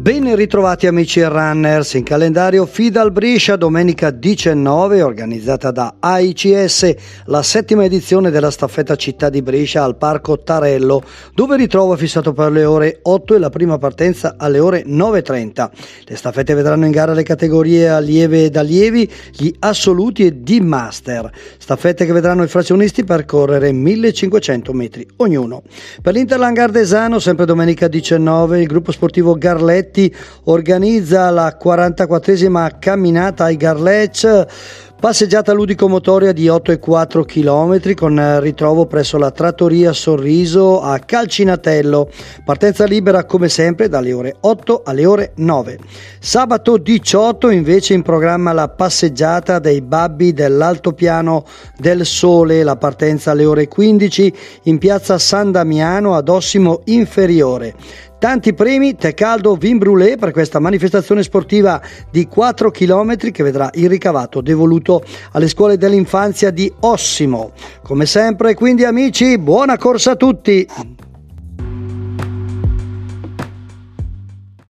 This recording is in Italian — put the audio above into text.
Ben ritrovati amici runners, in calendario Fidal Brescia domenica 19 organizzata da AICS la settima edizione della staffetta città di Brescia al Parco Tarello dove ritrovo è fissato per le ore 8 e la prima partenza alle ore 9.30. Le staffette vedranno in gara le categorie allieve ed allievi, gli assoluti e D-Master, staffette che vedranno i frazionisti percorrere 1500 metri ognuno. Per l'Interland sempre domenica 19 il gruppo sportivo Garletti Giletti organizza la 44esima camminata ai Garlec Passeggiata ludico-motoria di 8,4 km con ritrovo presso la trattoria Sorriso a Calcinatello. Partenza libera come sempre dalle ore 8 alle ore 9. Sabato 18 invece in programma la passeggiata dei babbi dell'altopiano del Sole, la partenza alle ore 15 in piazza San Damiano ad Ossimo Inferiore. Tanti premi, tè caldo, vin brûlé per questa manifestazione sportiva di 4 km che vedrà il ricavato devoluto alle scuole dell'infanzia di Ossimo. Come sempre, quindi amici, buona corsa a tutti!